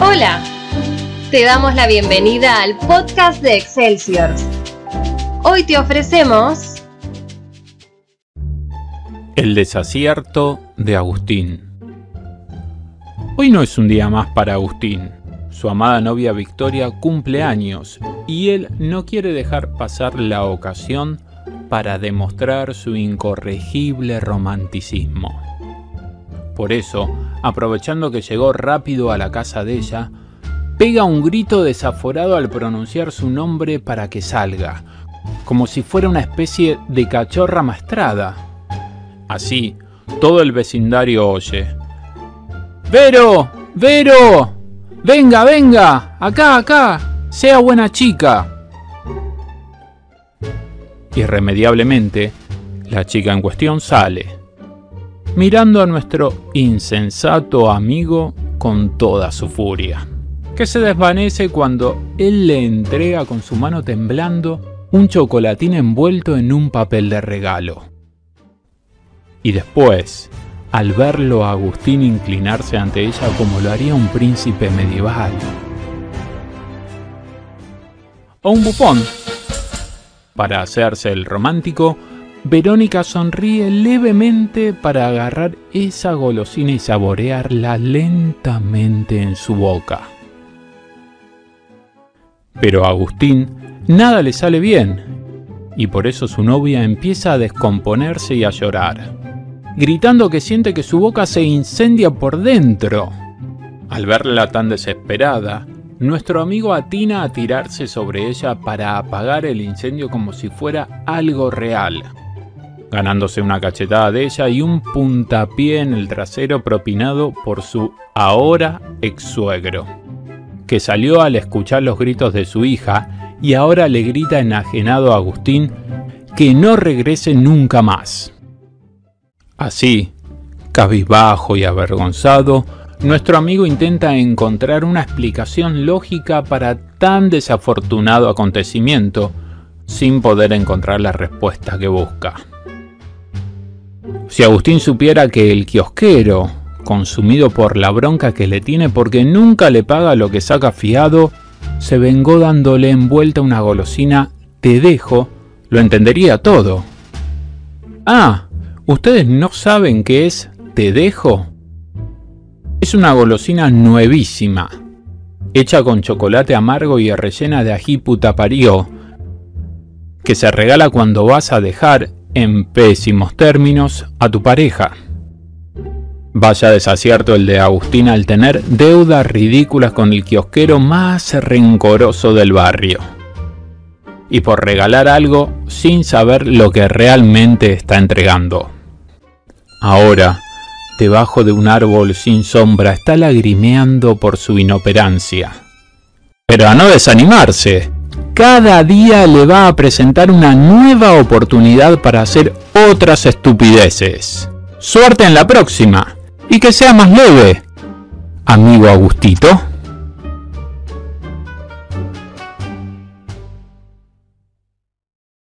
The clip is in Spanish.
Hola, te damos la bienvenida al podcast de Excelsior. Hoy te ofrecemos El desacierto de Agustín. Hoy no es un día más para Agustín. Su amada novia Victoria cumple años y él no quiere dejar pasar la ocasión para demostrar su incorregible romanticismo. Por eso, aprovechando que llegó rápido a la casa de ella, pega un grito desaforado al pronunciar su nombre para que salga, como si fuera una especie de cachorra maestrada. Así, todo el vecindario oye. ¡Vero! ¡Vero! ¡Venga, venga! ¡Acá, acá! ¡Sea buena chica! Irremediablemente, la chica en cuestión sale, mirando a nuestro insensato amigo con toda su furia, que se desvanece cuando él le entrega con su mano temblando un chocolatín envuelto en un papel de regalo. Y después, al verlo a Agustín inclinarse ante ella como lo haría un príncipe medieval. O un bufón. Para hacerse el romántico, Verónica sonríe levemente para agarrar esa golosina y saborearla lentamente en su boca. Pero a Agustín nada le sale bien, y por eso su novia empieza a descomponerse y a llorar, gritando que siente que su boca se incendia por dentro. Al verla tan desesperada, nuestro amigo atina a tirarse sobre ella para apagar el incendio como si fuera algo real ganándose una cachetada de ella y un puntapié en el trasero propinado por su ahora ex suegro, que salió al escuchar los gritos de su hija y ahora le grita enajenado a Agustín que no regrese nunca más. Así, cabizbajo y avergonzado, nuestro amigo intenta encontrar una explicación lógica para tan desafortunado acontecimiento, sin poder encontrar la respuesta que busca. Si Agustín supiera que el kiosquero, consumido por la bronca que le tiene porque nunca le paga lo que saca fiado, se vengó dándole envuelta una golosina te dejo, lo entendería todo. Ah, ¿ustedes no saben qué es te dejo? Es una golosina nuevísima, hecha con chocolate amargo y rellena de ají putaparío, que se regala cuando vas a dejar en pésimos términos a tu pareja. Vaya desacierto el de Agustín al tener deudas ridículas con el kiosquero más rencoroso del barrio. Y por regalar algo sin saber lo que realmente está entregando. Ahora, debajo de un árbol sin sombra, está lagrimeando por su inoperancia. Pero a no desanimarse, cada día le va a presentar una nueva oportunidad para hacer otras estupideces. Suerte en la próxima y que sea más leve, amigo Agustito.